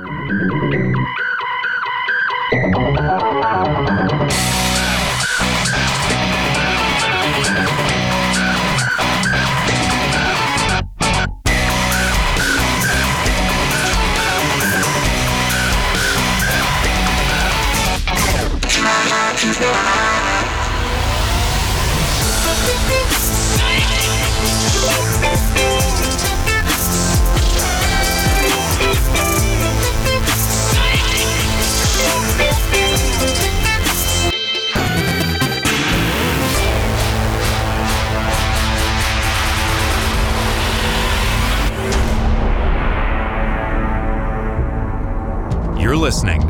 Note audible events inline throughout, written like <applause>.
You're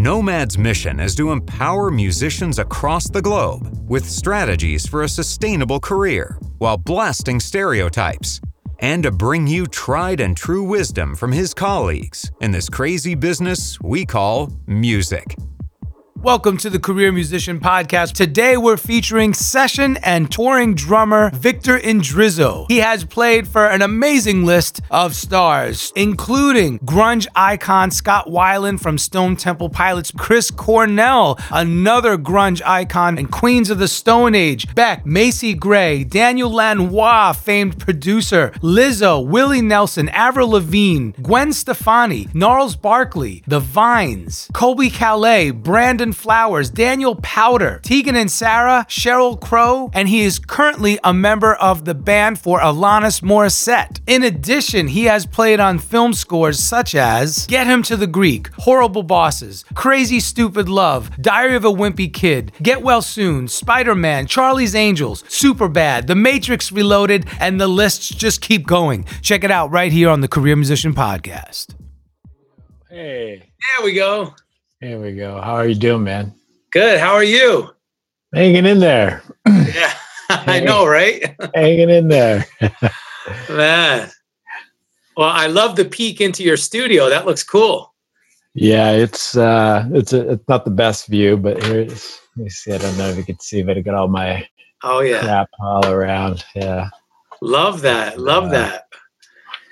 Nomad's mission is to empower musicians across the globe with strategies for a sustainable career while blasting stereotypes, and to bring you tried and true wisdom from his colleagues in this crazy business we call music. Welcome to the Career Musician Podcast. Today we're featuring session and touring drummer Victor Indrizzo. He has played for an amazing list of stars, including grunge icon Scott Weiland from Stone Temple Pilots, Chris Cornell, another grunge icon, and Queens of the Stone Age, Beck, Macy Gray, Daniel Lanois, famed producer, Lizzo, Willie Nelson, Avril Lavigne, Gwen Stefani, Gnarls Barkley, The Vines, Colbie Caillat, Brandon Flowers, Daniel Powter, Tegan and Sara, Sheryl Crow, and he is currently a member of the band for Alanis Morissette. In addition, he has played on film scores such as Get Him to the Greek, Horrible Bosses, Crazy Stupid Love, Diary of a Wimpy Kid, Get Well Soon, Spider Man, Charlie's Angels, Superbad, The Matrix Reloaded, and the lists just keep going. Check it out right here on the Career Musician Podcast. Hey, There we go. Here we go. How are you doing, man? Good. How are you? Hanging in there. Yeah, <laughs> I know, right? <laughs> Hanging in there. <laughs> Man. Well, I love the peek into your studio. That looks cool. yeah, it's uh it's a, it's not the best view, but here's let me see. I don't know if you can see, but I got all my Oh yeah. crap all around. Yeah. Love that. Love Yeah. that.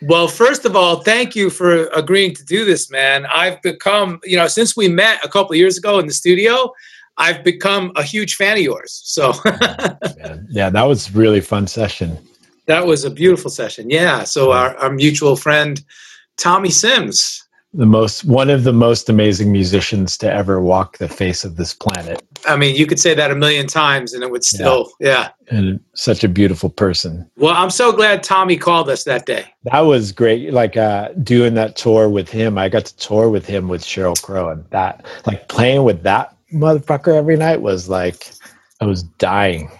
Well, first of all, thank you for agreeing to do this, man. I've become, you know, since we met a couple of years ago in the studio, I've become a huge fan of yours. So <laughs> Yeah, that was really fun session. that was a beautiful session. Yeah. So our, our mutual friend, Tommy Sims. The most one of the most amazing musicians to ever walk the face of this planet. I mean, you could say that a million times and it would still, yeah. And such a beautiful person. Well, I'm so glad Tommy called us that day. That was great. Like uh doing that tour with him. I got to tour with him with Sheryl Crow and that like playing with that motherfucker every night was like I was dying.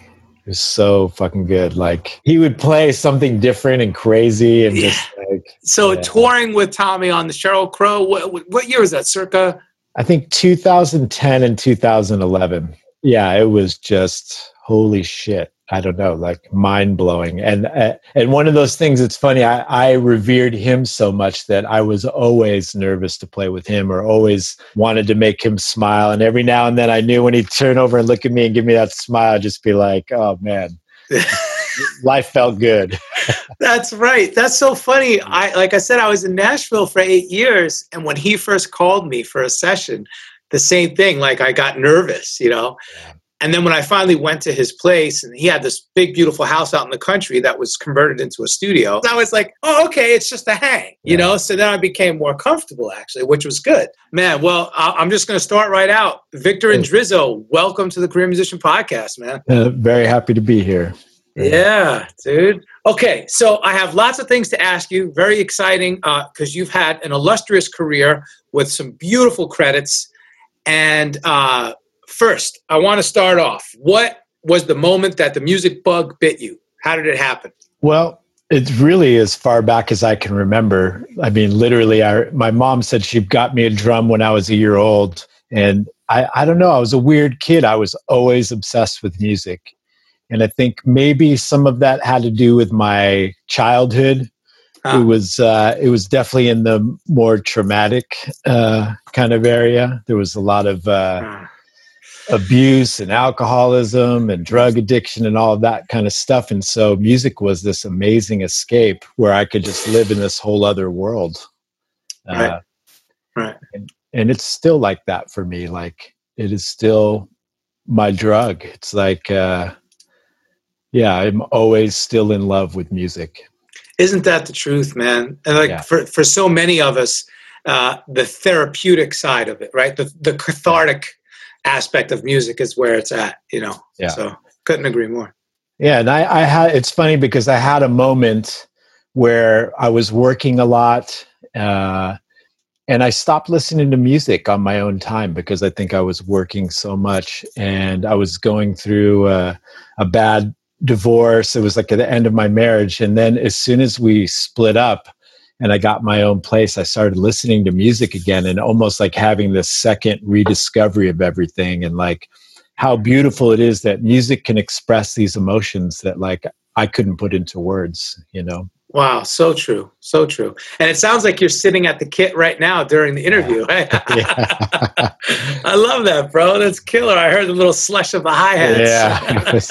It was so fucking good. Like he would play something different and crazy and Yeah. just like So Yeah. touring with Tommy on the Sheryl Crow. What, what- what year was that? Circa. I think 2010 and 2011. Yeah, it was just holy shit. I don't know, like mind blowing. And uh, and one of those things. It's funny. I, I revered him so much that I was always nervous to play with him, or always wanted to make him smile. And every now and then, I knew when he'd turn over and look at me and give me that smile, I'd just be like, "Oh man, <laughs> life felt good." <laughs> That's right. That's so funny. I like I said, I was in Nashville for eight years, and when he first called me for a session, the same thing. Like I got nervous, you know. And then when I finally went to his place, and he had this big, beautiful house out in the country that was converted into a studio, I was like, "Oh, okay, it's just a hang," you know. So then I became more comfortable, actually, which was good. Man, well, I- I'm just going to start right out. Victor Indrizzo, welcome to the Career Musician Podcast, man. Uh, very happy to be here. Yeah, dude. Okay, so I have lots of things to ask you. Very exciting because you've had an illustrious career with some beautiful credits. And uh, first, I want to start off. What was the moment that the music bug bit you? How did it happen? Well, it's really as far back as I can remember. I mean, literally, I, my mom said she got me a drum when I was a year old. And I, I don't know, I was a weird kid. I was always obsessed with music. And I think maybe some of that had to do with my childhood. It was uh, it was definitely in the more traumatic uh, kind of area. There was a lot of uh, abuse and alcoholism and drug addiction and all of that kind of stuff. And so music was this amazing escape where I could just live in this whole other world. Right. Uh, Right. and, and it's still like that for me. Like it is still my drug. It's like, uh, yeah, I'm always still in love with music. Isn't that the truth, man? And like Yeah. for, for so many of us, uh, the therapeutic side of it, right? The, the cathartic aspect of music is where it's at, you know? Yeah. So couldn't agree more. Yeah, and I, I had it's funny because I had a moment where I was working a lot, uh, and I stopped listening to music on my own time because I think I was working so much, and I was going through uh, a bad divorce. It was like at the end of my marriage, and then as soon as we split up, and I got my own place, I started listening to music again, and almost like having this second rediscovery of everything, and like how beautiful it is that music can express these emotions that like I couldn't put into words, you know. Wow, so true, so true. And it sounds like you're sitting at the kit right now during the interview. Yeah. <laughs> I love that, bro. That's killer. I heard the little slush of the hi hats.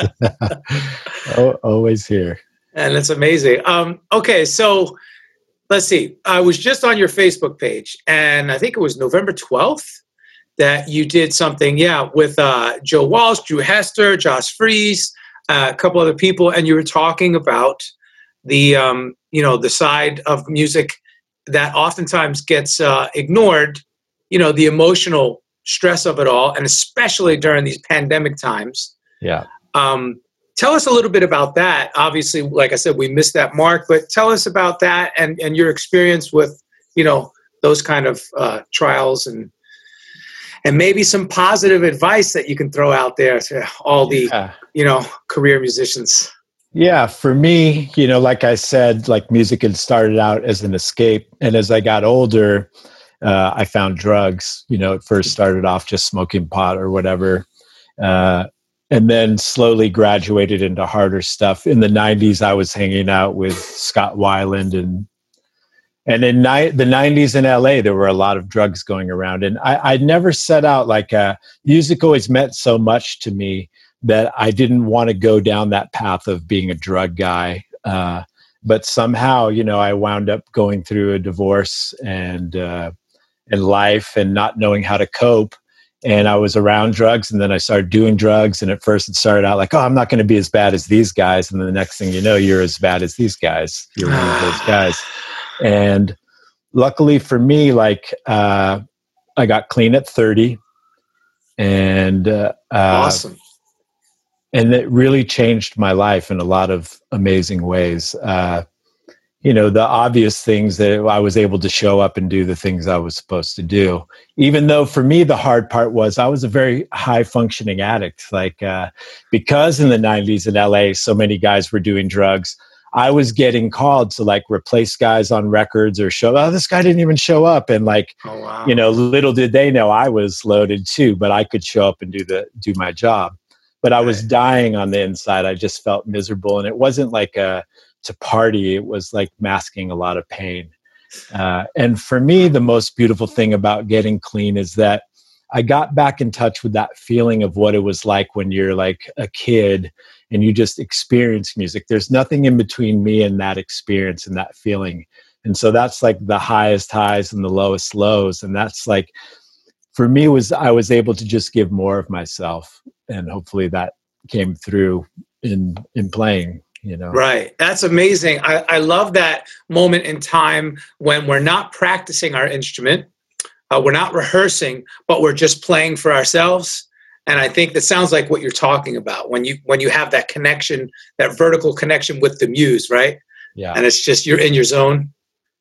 yeah. <laughs> <laughs> always here. and it's amazing. Um, okay, so let's see. I was just on your Facebook page, and I think it was November 12th that you did something, yeah, with uh, Joe Walsh, Drew Hester, Josh Freese, uh, a couple other people, and you were talking about the, um, you know, the side of music that oftentimes gets uh, ignored, you know, the emotional stress of it all, and especially during these pandemic times. Yeah. Um, tell us a little bit about that. Obviously, like I said, we missed that mark, but tell us about that and, and your experience with, you know, those kind of uh, trials and and maybe some positive advice that you can throw out there to all the Yeah. you know career musicians. Yeah, for me, you know, like I said, like music had started out as an escape. And as I got older, uh, I found drugs. You know, it first started off just smoking pot or whatever. Uh, and then slowly graduated into harder stuff. In the 90s, I was hanging out with Scott Weiland and and in ni- the 90s in LA, there were a lot of drugs going around. And I, I never set out like uh, music always meant so much to me that I didn't want to go down that path of being a drug guy. Uh, but somehow, you know, I wound up going through a divorce and uh, and life and not knowing how to cope. And I was around drugs, and then I started doing drugs. And at first, it started out like, "Oh, I'm not going to be as bad as these guys." And then the next thing you know, you're as bad as these guys. You're one of those <sighs> guys. And luckily for me, like uh, I got clean at 30, and uh, uh, awesome. and it really changed my life in a lot of amazing ways. Uh, you know the obvious things that i was able to show up and do the things i was supposed to do. Even though for me the hard part was i was a very high functioning addict. Like uh, because in the 90s in la so many guys were doing drugs i was getting called to like replace guys on records or show oh this guy didn't even show up. And like oh, wow. you know little did they know i was loaded too but i could show up and do the do my job. But i was dying on the inside. I just felt miserable. And it wasn't like a to party, it was like masking a lot of pain. Uh, and for me, the most beautiful thing about getting clean is that I got back in touch with that feeling of what it was like when you're like a kid and you just experience music. There's nothing in between me and that experience and that feeling. And so that's like the highest highs and the lowest lows. And that's like, for me, was I was able to just give more of myself. And hopefully that came through in in playing you know? Right. That's amazing. I, I love that moment in time when we're not practicing our instrument uh, we're not rehearsing but we're just playing for ourselves. And i think that sounds like what you're talking about when you when you have that connection that vertical connection with the muse right? Yeah. And it's just you're in your zone.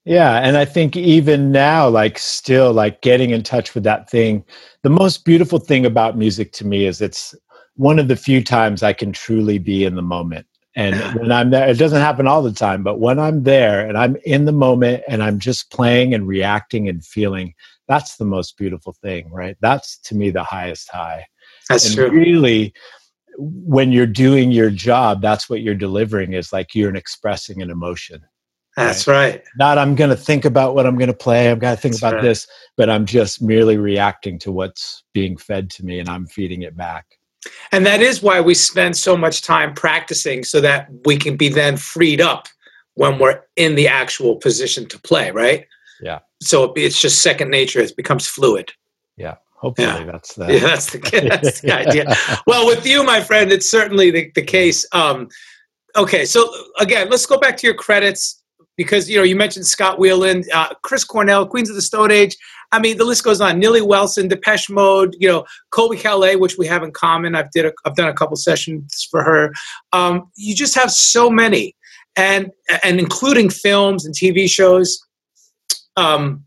Yeah and i think even now like still like getting in touch with that thing the most beautiful thing about music to me is it's one of the few times i can truly be in the moment and when I'm there, it doesn't happen all the time, but when I'm there and I'm in the moment and I'm just playing and reacting and feeling, that's the most beautiful thing, right? That's to me the highest high. That's and true. Really, when you're doing your job, that's what you're delivering is like you're expressing an emotion. That's right. right. Not I'm going to think about what I'm going to play. I've got to think that's about right. this, but I'm just merely reacting to what's being fed to me and I'm feeding it back. And that is why we spend so much time practicing so that we can be then freed up when we're in the actual position to play, right? Yeah. So it's just second nature. It becomes fluid. Yeah. Hopefully yeah. that's the <laughs> yeah, that's the, that's the idea. <laughs> Well, with you, my friend, it's certainly the, the case. Um, okay, so again, let's go back to your credits because you know you mentioned Scott Weiland, uh, Chris Cornell, Queens of the Stone Age. I mean, the list goes on. Nilly Wilson, Depeche Mode, you know, Colbie Caillat, which we have in common. I've did a, I've done a couple sessions for her. Um, you just have so many, and and including films and TV shows. Um,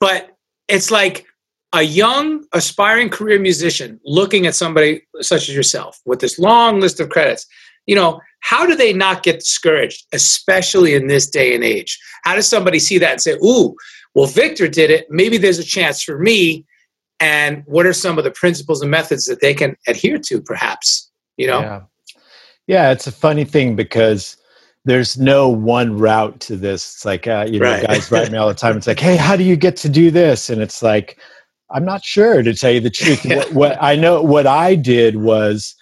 but it's like a young aspiring career musician looking at somebody such as yourself with this long list of credits you know how do they not get discouraged especially in this day and age how does somebody see that and say ooh well, Victor did it. Maybe there's a chance for me. And what are some of the principles and methods that they can adhere to, perhaps? You know? Yeah. Yeah, it's a funny thing because there's no one route to this. It's like, uh, you know, right. guys <laughs> write me all the time. It's like, hey, how do you get to do this? And it's like, I'm not sure to tell you the truth. <laughs> what, what I know, what I did was,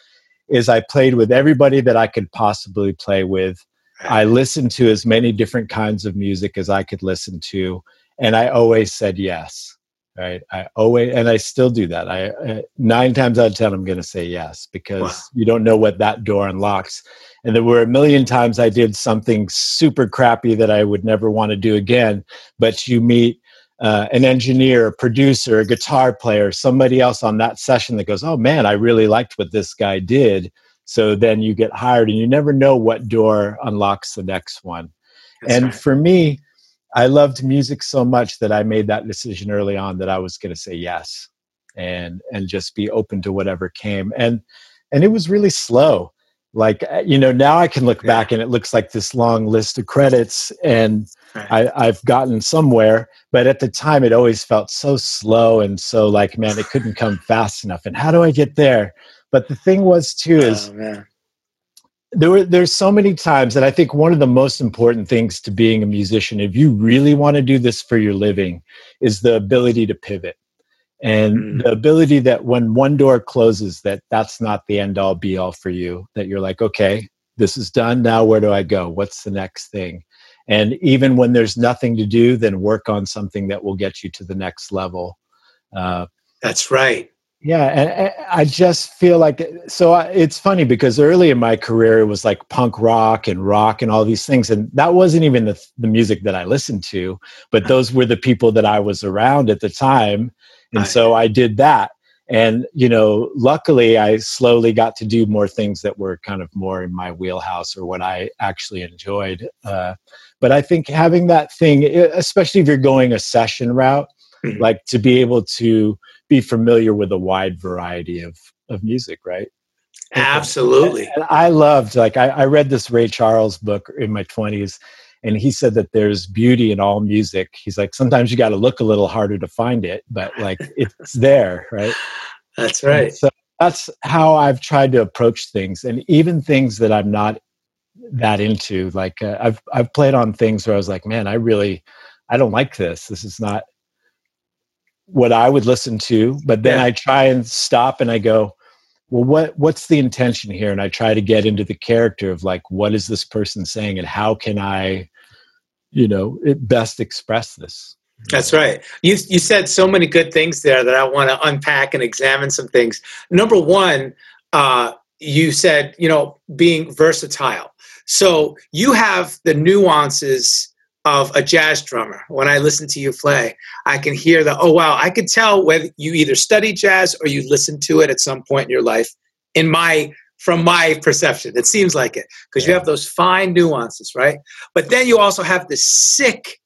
is I played with everybody that I could possibly play with. I listened to as many different kinds of music as I could listen to and I always said yes. Right. I always, and I still do that. I, uh, nine times out of 10, I'm going to say yes because wow. you don't know what that door unlocks. And there were a million times I did something super crappy that I would never want to do again. But you meet uh, an engineer, a producer, a guitar player, somebody else on that session that goes, Oh man, I really liked what this guy did. So then you get hired and you never know what door unlocks the next one. That's and right. for me, I loved music so much that I made that decision early on that I was going to say yes and and just be open to whatever came. And and it was really slow. Like uh, you know now i can look yeah. back and it looks like this long list of credits and I, i've gotten somewhere but at the time it always felt so slow and so like man it couldn't come <laughs> fast enough and how do i get there? But the thing was too is oh, there were there's so many times that I think one of the most important things to being a musician, if you really want to do this for your living, is the ability to pivot. And mm. the ability that when one door closes, that that's not the end all be all for you, that you're like, okay, this is done. Now where do I go? What's the next thing? And even when there's nothing to do, then work on something that will get you to the next level. Uh, that's right. Yeah, and I just feel like so it's funny because early in my career it was like punk rock and rock and all these things, and that wasn't even the the music that I listened to, but those were the people that I was around at the time, and so I did that. and you know luckily i slowly got to do more things that were kind of more in my wheelhouse or what i actually enjoyed uh, but i think having that thing especially if you're going a session route mm-hmm. like to be able to be familiar with a wide variety of of music right? Absolutely. and, and i loved like I, I read this ray charles book in my 20s and he said that there's beauty in all music. He's like sometimes you got to look a little harder to find it but like it's <laughs> there right? That's right. and so that's how i've tried to approach things and even things that i'm not that into like uh, i've i've played on things where i was like man i really i don't like this. This is not what i would listen to but then yeah. i try and stop and i go well what what's the intention here? And i try to get into the character of like what is this person saying and how can i you know it best express this? That's right. You you said so many good things there that i want to unpack and examine some things. Number one uh, you said you know being versatile. So you have the nuances of a jazz drummer when i listen to you play i can hear the oh wow i could tell whether you either study jazz or you listen to it at some point in your life in my from my perception. It seems like it because yeah. you have those fine nuances, right? But then you also have this sick,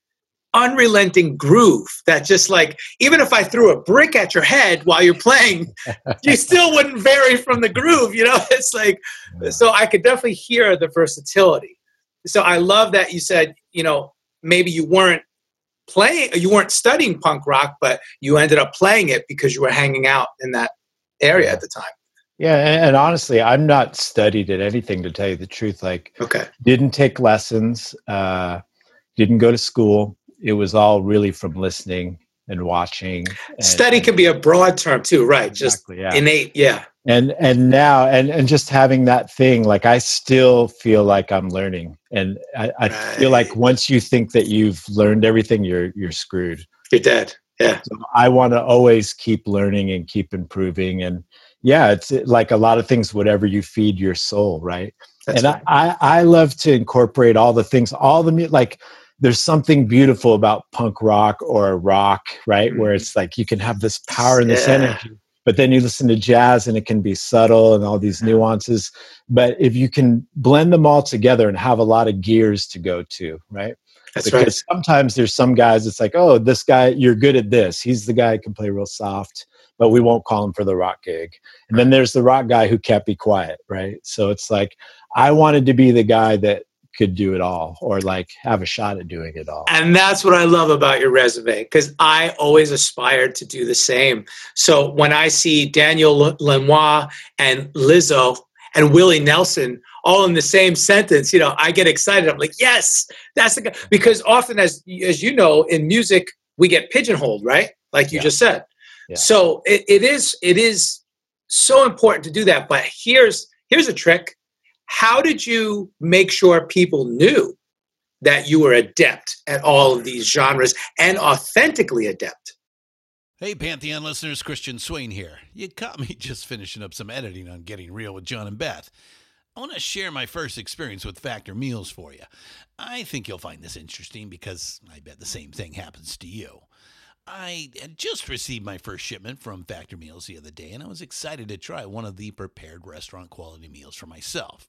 unrelenting groove that just like, even if I threw a brick at your head while you're playing, <laughs> you still wouldn't vary from the groove, you know? <laughs> It's like, yeah. so I could definitely hear the versatility. So I love that you said, you know, maybe you weren't playing, you weren't studying punk rock, but you ended up playing it because you were hanging out in that area at the time. Yeah, and, and, honestly, I'm not studied at anything to tell you the truth. Like, okay, didn't take lessons, uh, didn't go to school. It was all really from listening and watching. And, Study can be a broad term too, right? Exactly, just yeah. innate, yeah. And and now and and just having that thing, like I still feel like I'm learning, and I, I right. feel like once you think that you've learned everything, you're you're screwed. You're dead. Yeah. So I want to always keep learning and keep improving and yeah, it's like a lot of things, whatever you feed your soul, right? That's and right. I, I love to incorporate all the things, all the like there's something beautiful about punk rock or rock, right? Mm-hmm. Where it's like you can have this power and this yeah. energy, but then you listen to jazz and it can be subtle and all these mm-hmm. nuances. But if you can blend them all together and have a lot of gears to go to, right? That's because right. sometimes there's some guys, it's like, oh, this guy, you're good at this. He's the guy who can play real soft but we won't call him for the rock gig. And then there's the rock guy who can't be quiet, right? So it's like I wanted to be the guy that could do it all or like have a shot at doing it all. And that's what I love about your resume because I always aspired to do the same. So when I see Daniel Lanois and Lizzo and Willie Nelson all in the same sentence, you know, I get excited. I'm like, yes, that's the guy. Because often, as as you know, in music, we get pigeonholed, right? Like you yeah. just said. Yeah. So it, it is it is so important to do that. But here's here's a trick. How did you make sure people knew that you were adept at all of these genres and authentically adept? Hey, Pantheon listeners, Christian Swain here. You caught me <laughs> just finishing up some editing on Getting Real with John and Beth. I want to share my first experience with Factor Meals for you. I think you'll find this interesting because I bet the same thing happens to you. I had just received my first shipment from Factor Meals the other day, and I was excited to try one of the prepared restaurant quality meals for myself.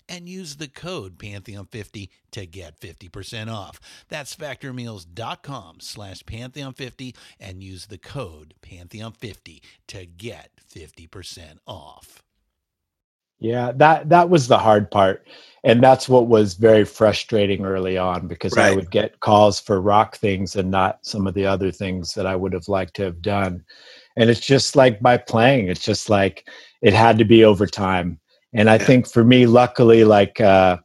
and use the code Pantheon50 to get 50% off. That's factormeals.com slash Pantheon50 and use the code Pantheon50 to get 50% off. Yeah, that that was the hard part. And that's what was very frustrating early on because right. I would get calls for rock things and not some of the other things that I would have liked to have done. and it's just like by playing it's just like it had to be over time and i think for me luckily like uh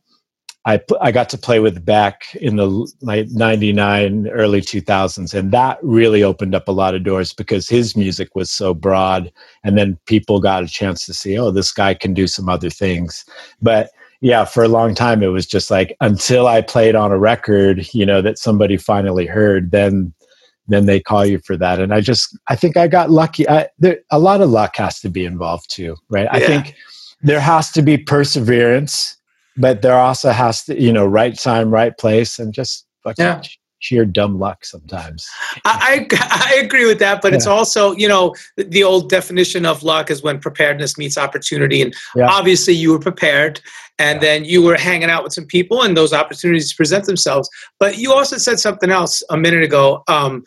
I, I got to play with Beck in the like 99 early 2000s and that really opened up a lot of doors because his music was so broad and then people got a chance to see oh this guy can do some other things. But yeah for a long time it was just like until I played on a record you know that somebody finally heard then then they call you for that. And I just I think I got lucky I, there, a lot of luck has to be involved too right? Yeah. I think there has to be perseverance but there also has to you know right time right place and just yeah. sheer dumb luck sometimes I, I, I agree with that but yeah. it's also you know the old definition of luck is when preparedness meets opportunity and yeah. obviously you were prepared and then you were hanging out with some people and those opportunities present themselves but you also said something else a minute ago um,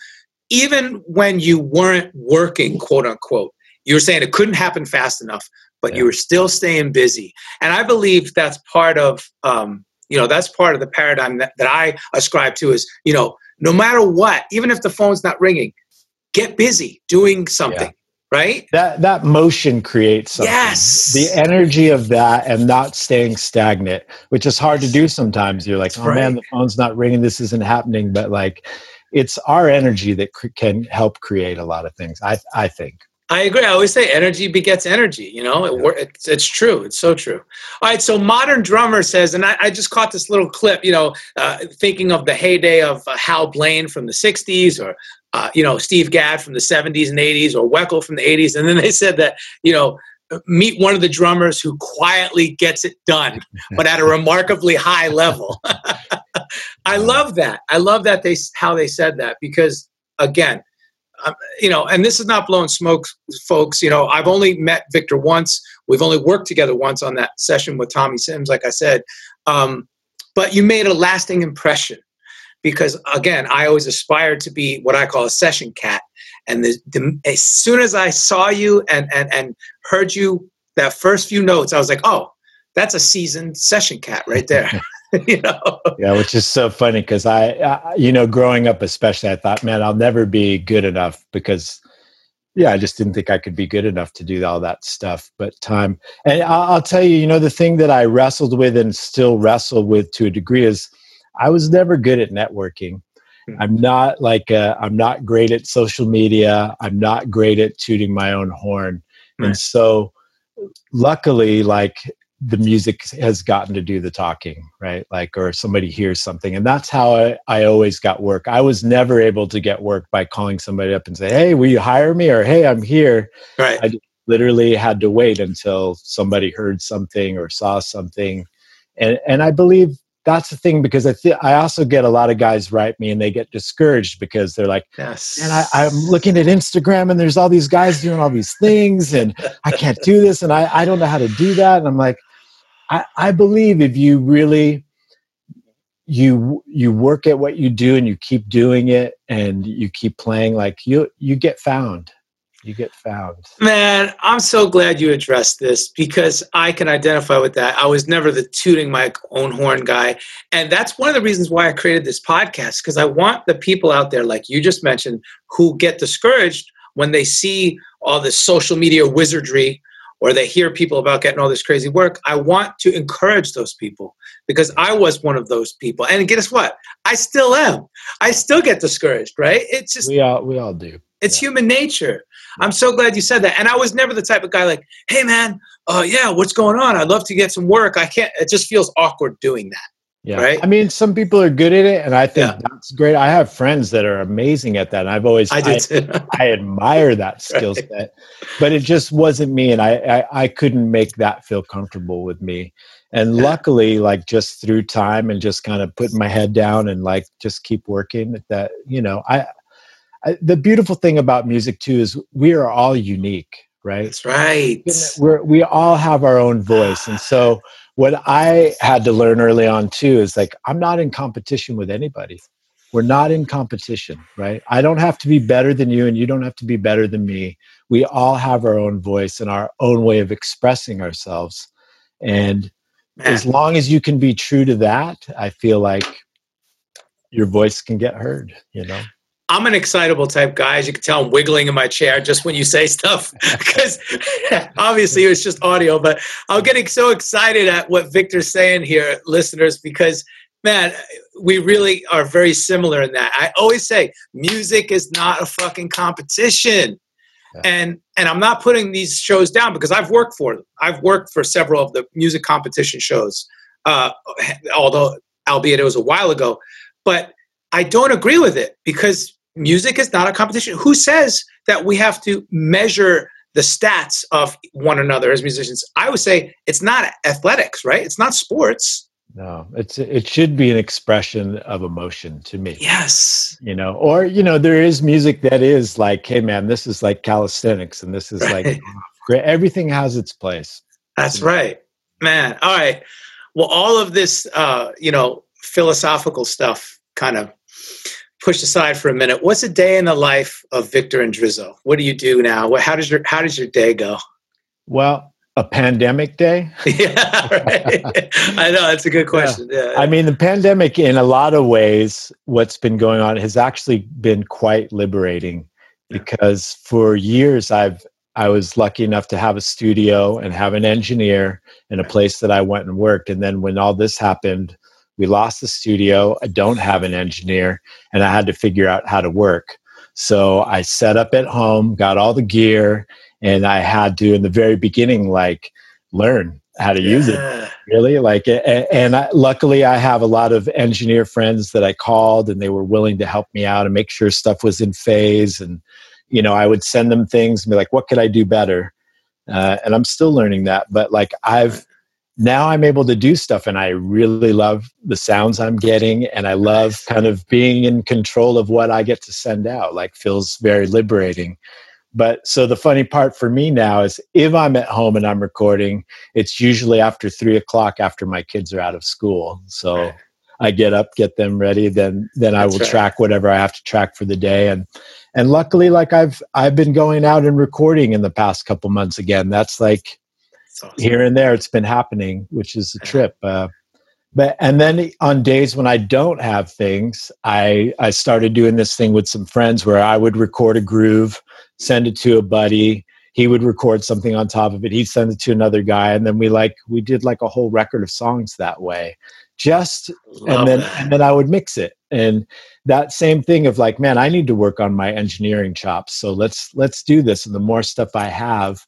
even when you weren't working quote unquote you were saying it couldn't happen fast enough but yeah. you were still staying busy. And I believe that's part of, um, you know, that's part of the paradigm that, that I ascribe to is, you know, no matter what, even if the phone's not ringing, get busy doing something. Yeah. Right? That that motion creates something. Yes. The energy of that and not staying stagnant, which is hard to do sometimes. You're like, oh right. man, the phone's not ringing. This isn't happening. But like, it's our energy that cr- can help create a lot of things. I I think. I agree. I always say energy begets energy. You know, it, it's, it's true. It's so true. All right. So modern drummer says, and I, I just caught this little clip. You know, uh, thinking of the heyday of uh, Hal Blaine from the ¡60s, or uh, you know Steve Gadd from the '70s and '80s, or Weckl from the '80s, and then they said that you know meet one of the drummers who quietly gets it done, <laughs> but at a remarkably high level. <laughs> I love that. I love that they how they said that because again you know, and this is not blowing smoke, folks. You know, I've only met Victor once. We've only worked together once on that session with Tommy Sims, like I said. Um, but you made a lasting impression because, again, I always aspired to be what I call a session cat. And the, the, as soon as I saw you and, and, and heard you that first few notes, I was like, oh, that's a seasoned session cat right there. <laughs> <laughs> you know yeah which is so funny because I, I, you know growing up especially i thought man i'll never be good enough because yeah i just didn't think i could be good enough to do all that stuff but time and i'll, I'll tell you you know the thing that i wrestled with and still wrestle with to a degree is i was never good at networking hmm. i'm not like uh, i'm not great at social media i'm not great at tooting my own horn right. and so luckily like the music has gotten to do the talking, right? Like, or somebody hears something. And that's how I, I always got work. I was never able to get work by calling somebody up and say, Hey, will you hire me? Or Hey, I'm here. Right. I literally had to wait until somebody heard something or saw something. And, and I believe that's the thing because I th- I also get a lot of guys write me and they get discouraged because they're like, yes. and I, I'm looking at Instagram and there's all these guys doing all these things and I can't do this and I, I don't know how to do that. And I'm like, I, I believe if you really you you work at what you do and you keep doing it and you keep playing like you you get found. You get found. Man i'm so glad you addressed this because i can identify with that. I was never the tooting my own horn guy. And that's one of the reasons why i created this podcast because i want the people out there like you just mentioned who get discouraged when they see all this social media wizardry or they hear people about getting all this crazy work, I want to encourage those people because I was one of those people. And guess what? I still am. I still get discouraged, right? It's just we all we all do. It's yeah. human nature. I'm so glad you said that. And I was never the type of guy like, hey man, uh yeah, what's going on? I'd love to get some work. I can't it just feels awkward doing that. Yeah. Right. I mean, some people are good at it, and I think yeah. that's great. I have friends that are amazing at that, and I've always I, I, <laughs> I admire that skill right. set, but it just wasn't me, and I, I, I couldn't make that feel comfortable with me. And yeah. luckily, like just through time and just kind of putting my head down and like just keep working, that you know, I, I the beautiful thing about music too is we are all unique, right? That's right. We're we all have our own voice, and so what I had to learn early on too is like I'm not in competition with anybody. We're not in competition, right? I don't have to be better than you and you don't have to be better than me. We all have our own voice and our own way of expressing ourselves. And as long as you can be true to that, I feel like your voice can get heard, you know. I'm an excitable type guy. As you can tell, I'm wiggling in my chair just when you say stuff <laughs> because obviously it was just audio. But I'm getting so excited at what Victor's saying here, listeners, because man, we really are very similar in that. I always say music is not a fucking competition. Yeah. And and I'm not putting these shows down because I've worked for them. I've worked for several of the music competition shows, uh, although albeit it was a while ago. But I don't agree with it because music is not a competition. Who says that we have to measure the stats of one another as musicians? I would say it's not athletics, right? It's not sports. No, it's it should be an expression of emotion to me. Yes. You know, or you know, there is music that is like, hey man, this is like calisthenics and this is right. like <laughs> great. Everything has its place. That's right. Man. All right. Well, all of this uh, you know, philosophical stuff kind of pushed aside for a minute. What's a day in the life of Victor Indrizzo? What do you do now? How does your how does your day go? Well, a pandemic day? <laughs> yeah, right. I know that's a good question. Yeah. yeah. I mean, the pandemic, in a lot of ways, what's been going on has actually been quite liberating because for years I've I was lucky enough to have a studio and have an engineer in a place that I went and worked. And then when all this happened, we lost the studio. I don't have an engineer, and I had to figure out how to work. So I set up at home, got all the gear, and I had to, in the very beginning, like learn how to yeah. use it. Really, like, and I, luckily, I have a lot of engineer friends that I called, and they were willing to help me out and make sure stuff was in phase. And you know, I would send them things and be like, "What could I do better?" Uh, and I'm still learning that, but like I've now I'm able to do stuff and I really love the sounds I'm getting and I love kind of being in control of what I get to send out. Like feels very liberating. But so the funny part for me now is if I'm at home and I'm recording, it's usually after three o'clock after my kids are out of school. So right. I get up, get them ready, then then I will right. track whatever I have to track for the day. And and luckily, like I've I've been going out and recording in the past couple months again. That's like awesome. here and there it's been happening, which is a trip. Uh, but and then on days when I don't have things, I I started doing this thing with some friends where I would record a groove, send it to a buddy. He would record something on top of it. He'd send it to another guy, and then we like we did like a whole record of songs that way. Just Love and then that. and then I would mix it, and that same thing of like, man, I need to work on my engineering chops. So let's let's do this. And the more stuff I have,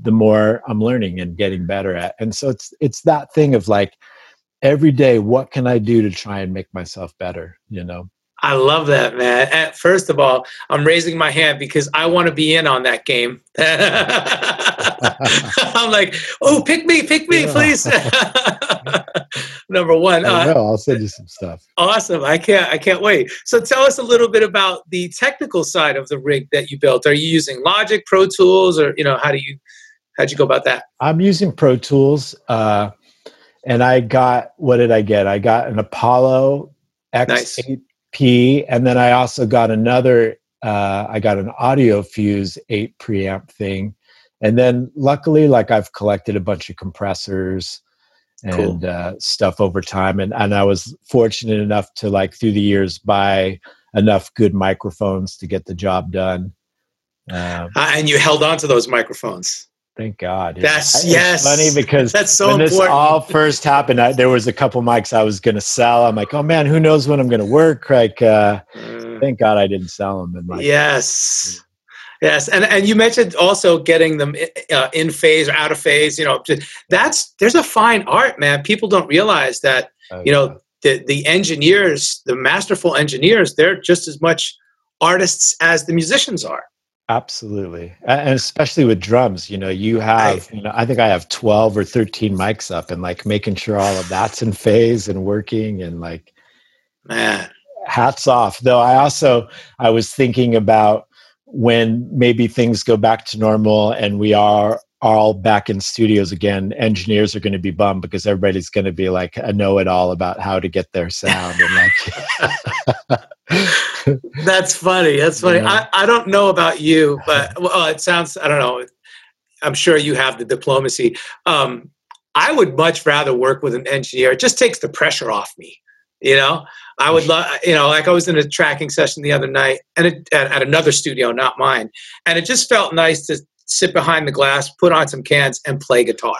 the more I'm learning and getting better at. And so it's it's that thing of like every day, what can I do to try and make myself better? You know. I love that, man. At, first of all, I'm raising my hand because I want to be in on that game. <laughs> I'm like, oh, pick me, pick me, yeah. please. <laughs> <laughs> Number one. I will uh, send you some stuff. Awesome. I can't I can't wait. So tell us a little bit about the technical side of the rig that you built. Are you using Logic, Pro Tools, or you know, how do you How'd you go about that? I'm using Pro Tools, uh, and I got what did I get? I got an Apollo X8P, nice. and then I also got another. Uh, I got an Audio Fuse eight preamp thing, and then luckily, like I've collected a bunch of compressors and cool. uh, stuff over time, and and I was fortunate enough to like through the years buy enough good microphones to get the job done. Um, uh, and you held on to those microphones. Thank God. That's yes. Funny because that's so when important. this all first happened, I, there was a couple mics I was going to sell. I'm like, oh man, who knows when I'm going to work? Like, uh, mm. thank God I didn't sell them. And like, yes, yes, and and you mentioned also getting them uh, in phase or out of phase. You know, that's there's a fine art, man. People don't realize that. Oh, you know, the the engineers, the masterful engineers, they're just as much artists as the musicians are. Absolutely. And especially with drums, you know, you have, I, you know, I think I have 12 or 13 mics up and like making sure all of that's in phase and working and like, man, hats off. Though I also, I was thinking about when maybe things go back to normal and we are all back in studios again, engineers are going to be bummed because everybody's going to be like a know it all about how to get their sound and like. <laughs> That's funny. That's funny. Yeah. I, I don't know about you, but well, it sounds, I don't know. I'm sure you have the diplomacy. Um, I would much rather work with an engineer. It just takes the pressure off me. You know, I would love, you know, like I was in a tracking session the other night and it, at, at another studio, not mine. And it just felt nice to sit behind the glass, put on some cans and play guitar,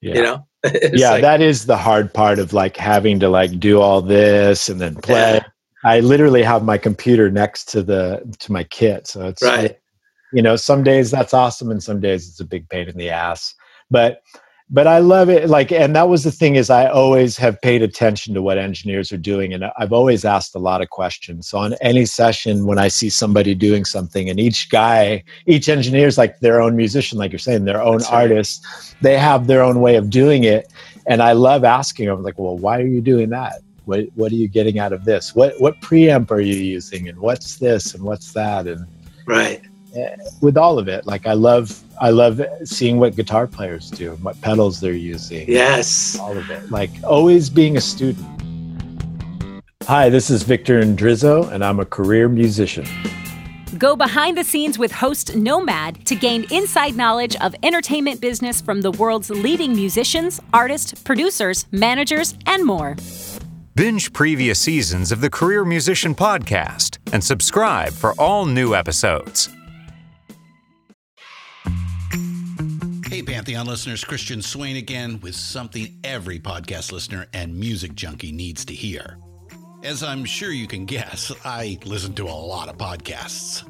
Yeah. you know? <laughs> yeah, like, that is the hard part of like having to like do all this and then play. Yeah. I literally have my computer next to the to my kit, so it's Right. You know, some days that's awesome, and some days it's a big pain in the ass. But but I love it. Like, and that was the thing is I always have paid attention to what engineers are doing, and I've always asked a lot of questions. So on any session, when I see somebody doing something, and each guy, each engineer is like their own musician, like you're saying, their own That's right. artist. They have their own way of doing it, and I love asking them, like, well, why are you doing that? What What are you getting out of this? What What preamp are you using, and what's this, and what's that, and right. With all of it like i love i love seeing what guitar players do and what pedals they're using Yes. all of it like always being a student hi this is victor Indrizzo, and i'm a career musician Go behind the scenes with host Nomad to gain inside knowledge of entertainment business from the world's leading musicians, artists, producers, managers, and more. Binge previous seasons of the Career Musician Podcast and subscribe for all new episodes. Hey, Pantheon listeners, Christian Swain again with something every podcast listener and music junkie needs to hear. As I'm sure you can guess, I listen to a lot of podcasts.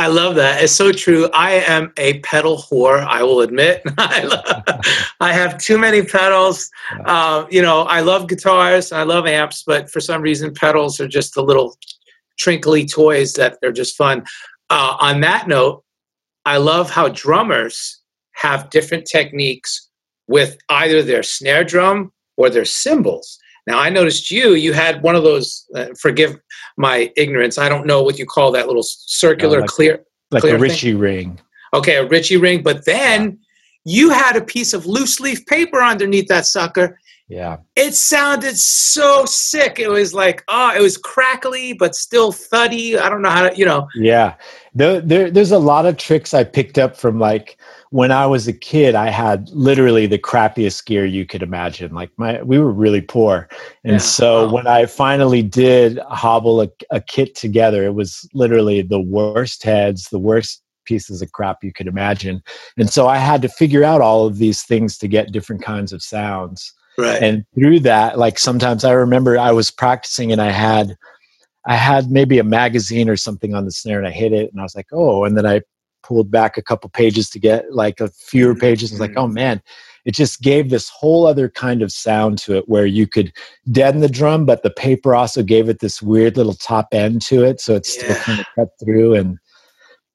I love that. It's so true. I am a pedal whore. I will admit. <laughs> I, love, <laughs> I have too many pedals. Uh, you know, I love guitars. I love amps, but for some reason, pedals are just the little trinkly toys that they're just fun. Uh, on that note, I love how drummers have different techniques with either their snare drum or their cymbals. Now, I noticed you, you had one of those, uh, forgive my ignorance, I don't know what you call that little circular Uh, like- clear. like Clear a thing? ring Okay, a Ritchie ring, but then you had a piece of loose leaf paper underneath that sucker. Yeah It sounded so sick. It was like, oh, it was crackly, but still thuddy. I don't know how to, you know. Yeah, there, there, there's a lot of tricks I picked up from like when I was a kid. I had literally the crappiest gear you could imagine. Like my, we were really poor, and Yeah, so wow. when I finally did hobble a, a kit together, it was literally the worst heads, the worst pieces of crap you could imagine. And so I had to figure out all of these things to get different kinds of sounds Right. and through that like sometimes i remember i was practicing and i had i had maybe a magazine or something on the snare and i hit it and i was like oh and then i pulled back a couple pages to get like a fewer mm-hmm. pages. And was like mm-hmm. oh man. It just gave this whole other kind of sound to it where you could deaden the drum but the paper also gave it this weird little top end to it so it's still kind of cut through and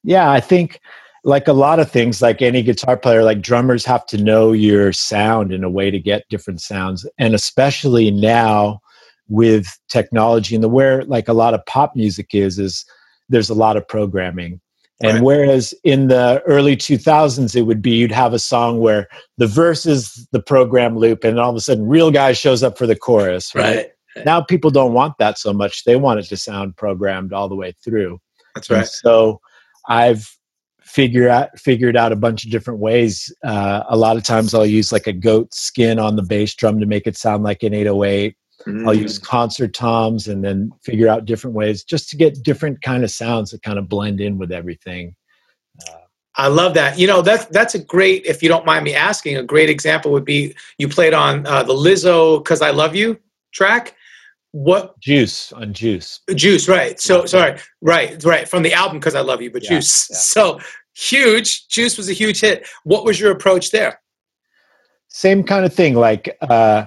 yeah i think like a lot of things like any guitar player like drummers have to know your sound in a way to get different sounds and especially now with technology and the where like a lot of pop music is is there's a lot of programming And Right. whereas in the early 2000s, it would be you'd have a song where the verse is the program loop, and all of a sudden, real guy shows up for the chorus, right? Right. Now people don't want that so much. They want it to sound programmed all the way through. That's And right. so I've figured out figured out a bunch of different ways. Uh, a lot of times I'll use like a goat skin on the bass drum to make it sound like an 808. I'll Mm. use concert toms and then figure out different ways just to get different kind of sounds that kind of blend in with everything. I love that. You know, that's that's a great. If you don't mind me asking, a great example would be you played on uh, the Lizzo "Cuz I Love You" track. What Juice on juice. Juice, right? So Yeah. sorry, right, right from the album "Cuz I Love You," but Yeah, Juice. <laughs> yeah. So huge. Juice was a huge hit. What was your approach there? Same kind of thing. Like, uh,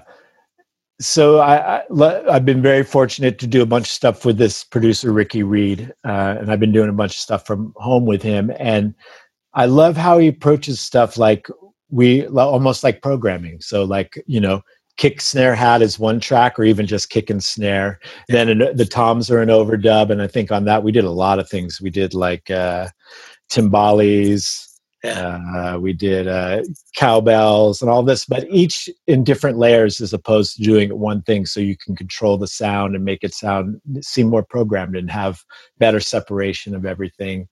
so I, I i've been very fortunate to do a bunch of stuff with this producer, Ricky Reed, uh, and I've been doing a bunch of stuff from home with him. And I love how he approaches stuff like we almost like programming. So, like, you know, kick snare hat is one track or even just kick and snare then an, the toms are an overdub and i think on that we did a lot of things we did like uh timbales uh, we did uh, cowbells and all this but each in different layers as opposed to doing one thing so you can control the sound and make it sound seem more programmed and have better separation of everything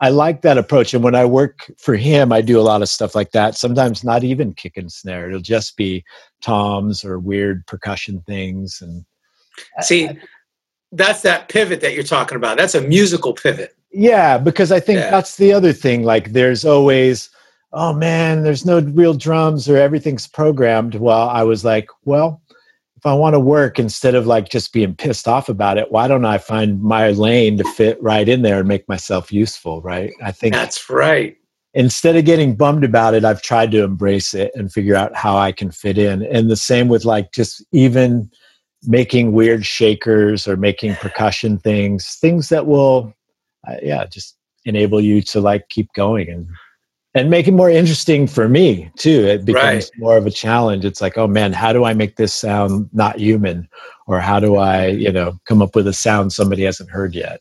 I like that approach. And when I work for him, I do a lot of stuff like that. Sometimes not even kick and snare. It'll just be toms or weird percussion things. And See, that's that pivot that you're talking about. That's a musical pivot. Yeah, because I think Yeah. that's the other thing. Like there's always, oh man, there's no real drums or everything's programmed. Well, I was like, well, if I want to work instead of like just being pissed off about it, why don't I find my lane to fit right in there and make myself useful? Right. I think That's right. instead of getting bummed about it, I've tried to embrace it and figure out how I can fit in. And the same with like just even making weird shakers or making percussion things, things that will, uh, yeah, just enable you to like keep going and and make it more interesting for me too. It becomes Right. more of a challenge. It's like, oh man, how do I make this sound not human, or how do I, you know, come up with a sound somebody hasn't heard yet?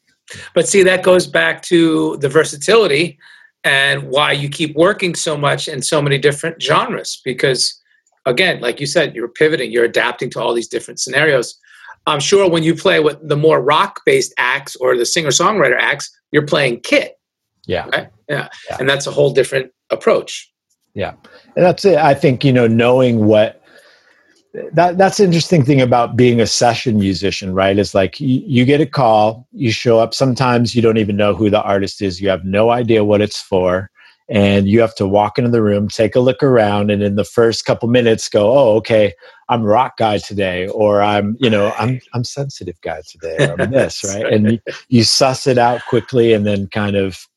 But see, that goes back to the versatility and why you keep working so much in so many different genres. Because, again, like you said, you're pivoting, you're adapting to all these different scenarios. I'm sure when you play with the more rock based acts or the singer songwriter acts, you're playing kit, Yeah. right? Yeah. Yeah. And that's a whole different approach. Yeah, and that's it. I think you know knowing what that that's the interesting thing about being a session musician, right? Is like you, you get a call, you show up. Sometimes you don't even know who the artist is. You have no idea what it's for, and you have to walk into the room, take a look around, and in the first couple minutes, go, "Oh, okay, I'm rock guy today," or "I'm you know I'm I'm sensitive guy today," or "I'm <laughs> this," right? And you, you suss it out quickly, and then kind of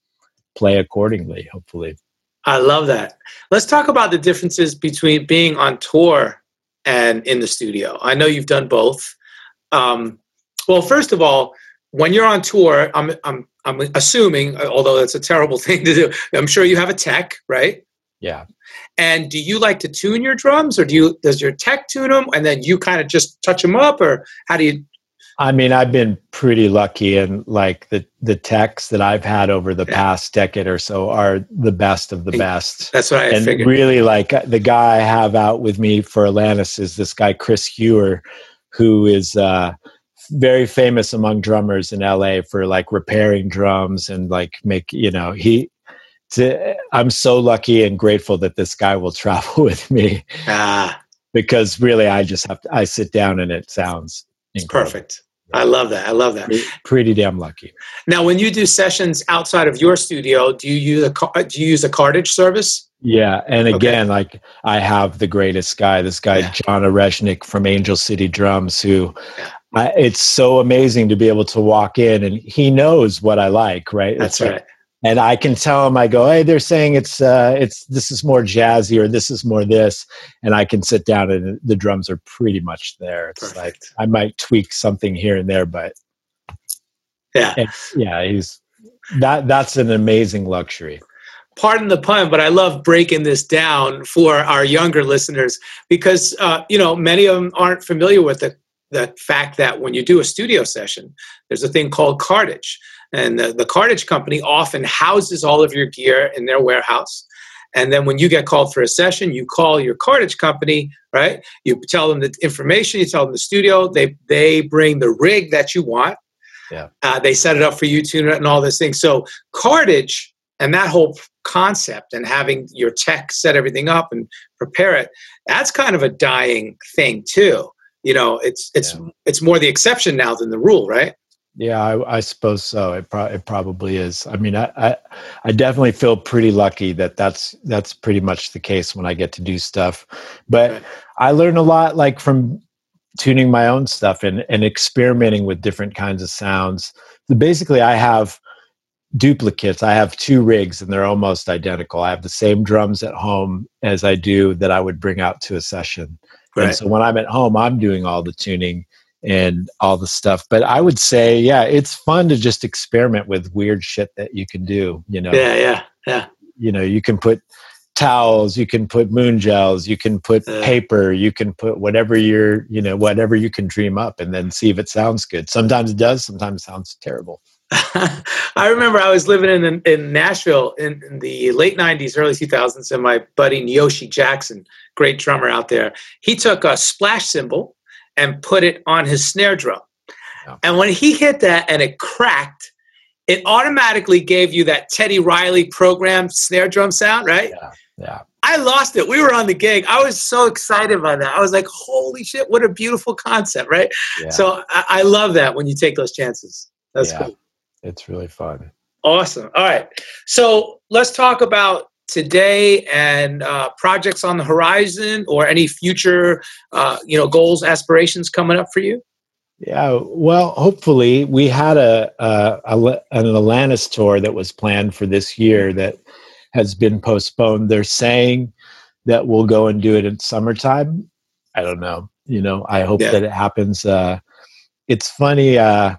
play accordingly. Hopefully. I love that. Let's talk about the differences between being on tour and in the studio. I know you've done both. Um, well, first of all, when you're on tour, I'm I'm I'm assuming, although that's a terrible <laughs> thing to do, I'm sure you have a tech, right? Yeah. And do you like to tune your drums, or do you does your tech tune them, and then you kind of just touch them up, or how do you? I mean, I've been pretty lucky, and like the the techs that I've had over the Yeah. past decade or so are the best of the best. That's what I and figured. really, like uh, the guy I have out with me for Alanis is this guy Chris Hewer, who is uh, very famous among drummers in LA for like repairing drums and like make you know he. To, I'm so lucky and grateful that this guy will <laughs> travel with me ah, because really I just have to I sit down and it sounds incredible. perfect. I love that. I love that. Pretty, pretty damn lucky. Now, when you do sessions outside of your studio, do you use a do you use a cartage service? Yeah, and Okay. again, like I have the greatest guy, this guy Yeah. John Oreshnik from Angel City Drums, who Yeah. I, it's so amazing to be able to walk in and he knows what I like, right? That's It's like- right. and I can tell him, I go, hey, they're saying it's uh, it's this is more jazzy or this is more this, and I can sit down and the drums are pretty much there. It's like I might tweak something here and there, but Yeah. yeah, he's that that's an amazing luxury. Pardon the pun, but I love breaking this down for our younger listeners because uh, you know many of them aren't familiar with the the fact that when you do a studio session, there's a thing called cartage. And the, the cartage company often houses all of your gear in their warehouse. And then when you get called for a session, you call your cartage company, right? You tell them the information, you tell them the studio, they they bring the rig that you want. Yeah. Uh, they set it up for you, tune it, and all this things. So cartage and that whole concept and having your tech set everything up and prepare it, that's kind of a dying thing too. You know, it's it's Yeah. it's more the exception now than the rule, right? Yeah, I, I suppose so. It, pro- it probably is. I mean, I, I I definitely feel pretty lucky that that's that's pretty much the case when I get to do stuff. But Right. I learn a lot, like from tuning my own stuff and and experimenting with different kinds of sounds. So basically, I have duplicates. I have two rigs, and they're almost identical. I have the same drums at home as I do that I would bring out to a session. And so when I'm at home, I'm doing all the tuning and all the stuff. But I would say, yeah, it's fun to just experiment with weird shit that you can do. You know, Yeah, yeah, yeah. you know, you can put towels, you can put moon gels, you can put Yeah. paper, you can put whatever you're, you know, whatever you can dream up, and then see if it sounds good. Sometimes it does, sometimes it sounds terrible. I remember I was living in in Nashville in, in the late '90s, early 2000s, and my buddy Yoshi Jackson, great drummer out there, he took a splash cymbal and put it on his snare drum. Yeah. And when he hit that and it cracked, it automatically gave you that Teddy Riley programmed snare drum sound, right? Yeah. I lost it. We were on the gig. I was so excited by that. I was like, "Holy shit! What a beautiful concept!" Right? Yeah. So I, I love that when you take those chances. That's Yeah. cool. It's really fun. Awesome. All right. So let's talk about today and uh, projects on the horizon or any future, uh, you know, goals, aspirations coming up for you. Yeah, well, hopefully we had a, a, a an Alanis tour that was planned for this year that has been postponed. They're saying that we'll go and do it in summertime. I don't know. You know, I hope Yeah. that it happens. Uh, it's funny. Uh,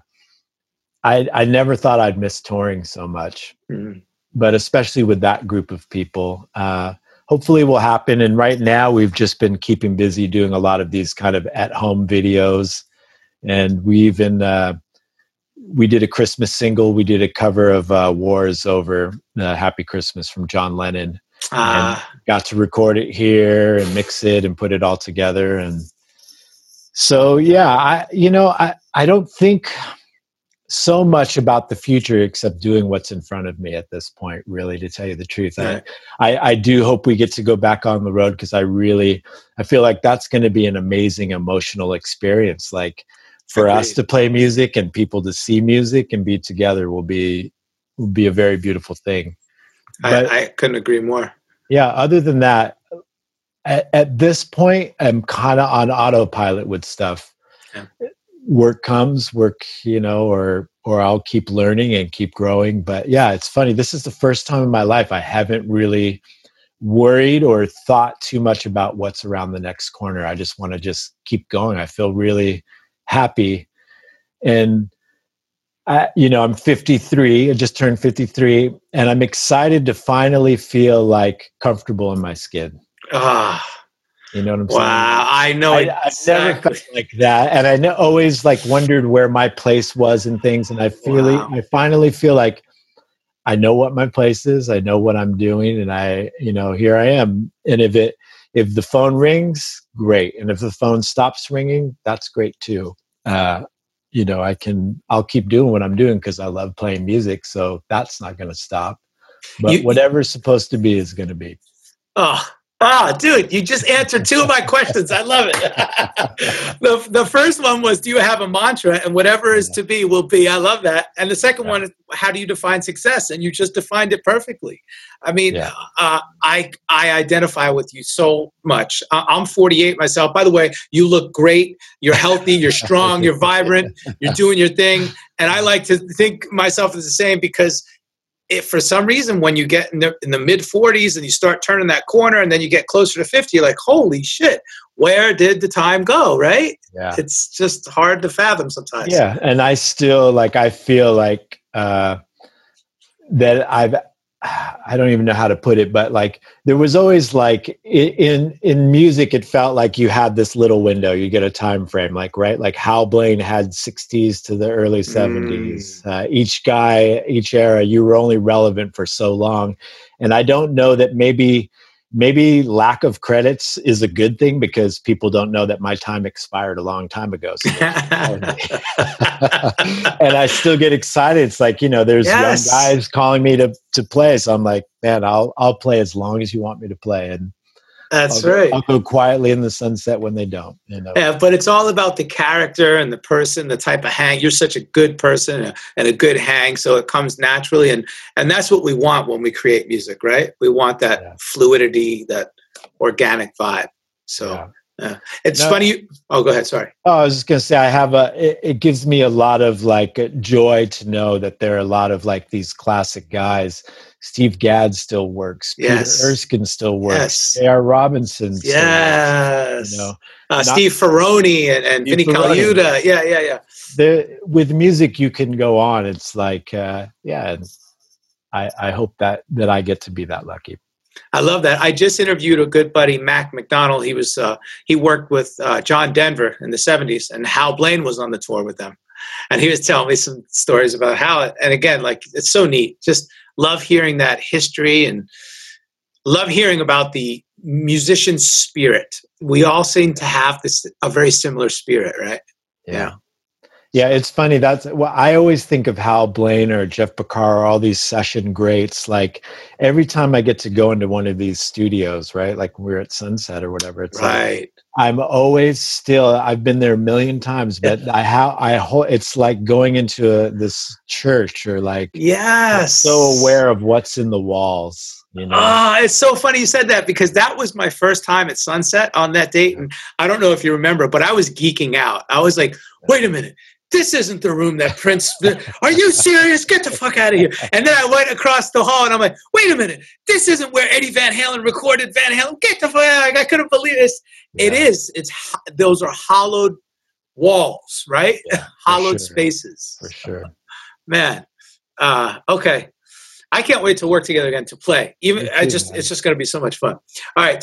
I I never thought I'd miss touring so much, Mhm. but especially with that group of people. Uh, hopefully, it will happen. And right now, we've just been keeping busy doing a lot of these kind of at home videos and we even uh, we did a Christmas single. We did a cover of uh, "War Is Over," uh, "Happy Christmas" from John Lennon. Ah, Got to record it here and mix it and put it all together. And so, yeah, I you know I I don't think so much about the future except doing what's in front of me at this point. Really, to tell you the truth, Right. I, I I do hope we get to go back on the road because I really I feel like that's going to be an amazing emotional experience. Like for us to play music and people to see music and be together will be will be a very beautiful thing. But I, I couldn't agree more. yeah, other than that, at, at this point, I'm kind of on autopilot with stuff. Yeah. Work comes, work, you know, or or I'll keep learning and keep growing. But yeah, it's funny. This is the first time in my life I haven't really worried or thought too much about what's around the next corner. I just want to just keep going. I feel really happy. And I, you know, I'm 53. I just turned 53, and I'm excited to finally feel like comfortable in my skin. Ah, You know what I'm saying? wow. I know I, it. I've never felt like that, and I know, always like wondered where my place was and things. And I feel, Wow. I finally feel like I know what my place is. I know what I'm doing, and I, you know, here I am. And if it, if the phone rings, great, and if the phone stops ringing, that's great too. Uh, you know, I can, I'll keep doing what I'm doing because I love playing music. So that's not going to stop. But You- whatever's supposed to be is going to be. Oh, oh, dude, you just answered two of my questions. I love it. <laughs> the, the first one was, do you have a mantra? And whatever is to be will be. I love that. And the second one is, how do you define success? And you just defined it perfectly. I mean, Yeah. uh, I I identify with you so much. I, I'm 48 myself. By the way, you look great. You're healthy. You're <laughs> strong. You're vibrant. You're doing your thing. And I like to think myself as the same because if for some reason when you get in the, in the mid 40s and you start turning that corner and then you get closer to 50 you're like holy shit where did the time go? Right? Yeah. it's just hard to fathom sometimes. Yeah and i still like i feel like uh that i've I don't even know how to put it, but like there was always like in in music, it felt like you had this little window. You get a time frame, like right, like Hal Blaine had '60s to the early '70s. Mm. Uh, each guy, each era, you were only relevant for so long, and I don't know that maybe maybe lack of credits is a good thing because people don't know that my time expired a long time ago. So <laughs> and I still get excited. It's like, you know, there's yes. young guys calling me to, to play. So I'm like, man, I'll, I'll play as long as you want me to play. And that's I'll right. I'll go quietly in the sunset when they don't. You know? Yeah, but it's all about the character and the person, the type of hang. You're such a good person and a good hang, so it comes naturally, and and that's what we want when we create music, right? We want that yeah. fluidity, that organic vibe. So. Yeah. Yeah. It's no, funny. You, oh, go ahead. Sorry. Oh, I was just gonna say I have a. It, it, gives me a lot of like joy to know that there are a lot of like these classic guys Steve Gadd still works. Yes. Peter Erskine still works. Yes. J.R. Robinson. yes. Works, you know, uh, Steve Ferrone and, and Vinnie Colaiuta. Yeah, yeah, yeah. The, with music, you can go on. It's like, uh, yeah, I, I hope that that I get to be that lucky. I love that. I just interviewed a good buddy, Mac McDonald. He was uh, he worked with uh, John Denver in the '70s, and Hal Blaine was on the tour with them. And he was telling me some stories about how. And again, like it's so neat. Just love hearing that history and love hearing about the musician spirit. We all seem to have this a very similar spirit, right? Yeah. Yeah, it's funny. That's well, I always think of Hal Blaine or Jeff Porcaro, all these session greats. Like every time I get to go into one of these studios, right? Like we're at Sunset or whatever. It's right. Like, I'm always still. I've been there a million times, but <laughs> I how I ho- It's like going into a, this church or like yes, so aware of what's in the walls. You know? Ah, it's so funny you said that because that was my first time at Sunset on that date, and I don't know if you remember, but I was geeking out. I was like, "Wait a minute, this isn't the room that Prince. Are you serious? Get the fuck out of here. And then I went across the hall and I'm like, wait a minute. This isn't where Eddie Van Halen recorded Van Halen. Get the fuck out. I couldn't believe this. Yeah. It is. It's Those are hollowed walls, right? Yeah, <laughs> hollowed sure. spaces. For sure. Man. Uh, okay. I can't wait to work together again to play. Even too, I just, man. it's just going to be so much fun. All right.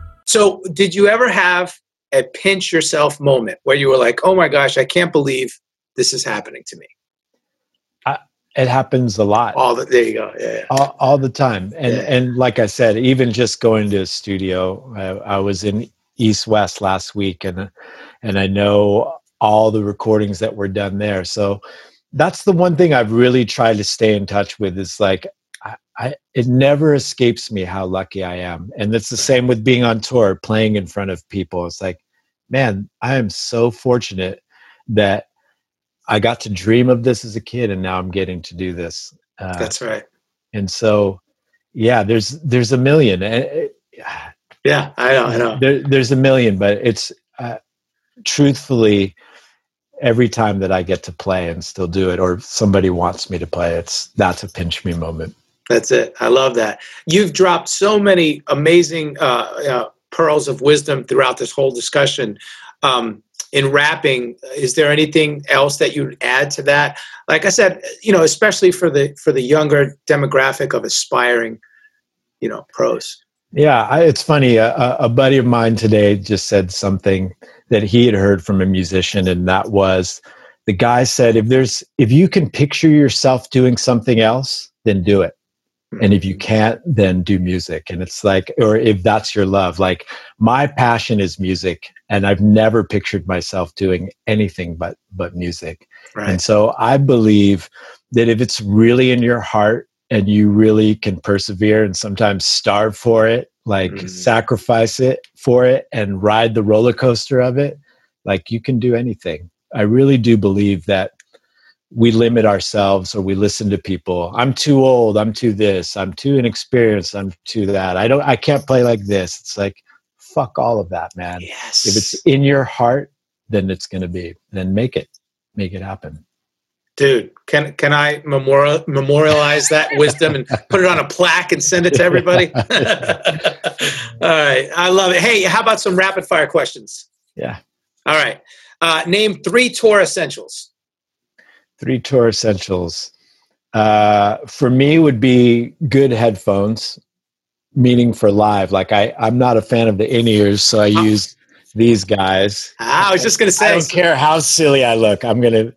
So, did you ever have a pinch yourself moment where you were like, "Oh my gosh, I can't believe this is happening to me"? I, it happens a lot. All the there you go, yeah, yeah. All, all, the time. And yeah. and like I said, even just going to a studio, I, I was in East West last week, and and I know all the recordings that were done there. So that's the one thing I've really tried to stay in touch with is like I, it never escapes me how lucky I am. And it's the same with being on tour, playing in front of people. It's like, man, I am so fortunate that I got to dream of this as a kid and now I'm getting to do this. Uh, That's right. And so, yeah, there's, there's a million. yeah, I know, I know. There, there's a million, but it's uh, truthfully, every time that I get to play and still do it, or somebody wants me to play, it's that's a pinch me moment. That's it. I love that. You've dropped so many amazing uh, uh, pearls of wisdom throughout this whole discussion. Um, in wrapping, is there anything else that you'd add to that? Like I said, you know, especially for the for the younger demographic of aspiring, you know, pros. Yeah, I, it's funny. A, a buddy of mine today just said something that he had heard from a musician, and that was the guy said, "If there's if you can picture yourself doing something else, then do it." And if you can't then do music and it's like or if that's your love like my passion is music and i've never pictured myself doing anything but but music right. and so i believe that if it's really in your heart and you really can persevere and sometimes starve for it like mm. sacrifice it for it and ride the roller coaster of it like you can do anything i really do believe that we limit ourselves or we listen to people. I'm too old. I'm too this. I'm too inexperienced. I'm too that. I don't. I can't play like this. It's like fuck all of that, man. Yes. If it's in your heart, then it's going to be. Then make it. Make it happen. Dude, can can I memorial, memorialize that wisdom and put it on a plaque and send it to everybody? <laughs> <laughs> All right, I love it. Hey, how about some rapid fire questions? Yeah. All right, uh, name three tour essentials. Three tour essentials. Uh, for me, would be good headphones, meaning for live. Like I, I'm not a fan of the in ears, so I use these guys. Ah, I was just gonna say. I don't care how silly I look. I'm gonna.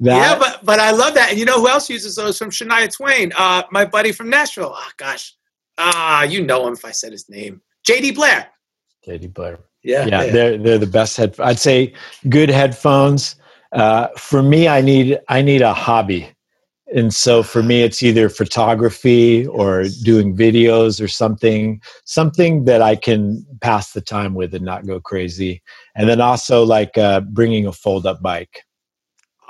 That, Yeah, but but I love that. And you know who else uses those from Shania Twain? Uh, my buddy from Nashville. Oh gosh, ah, you know him if I said his name. J.D. Blair. JD Blair. Yeah, yeah, they're they're the best head. I'd say good headphones. Uh, for me, I need I need a hobby, and so for me, it's either photography or doing videos or something something that I can pass the time with and not go crazy. And then also like uh, bringing a fold up bike.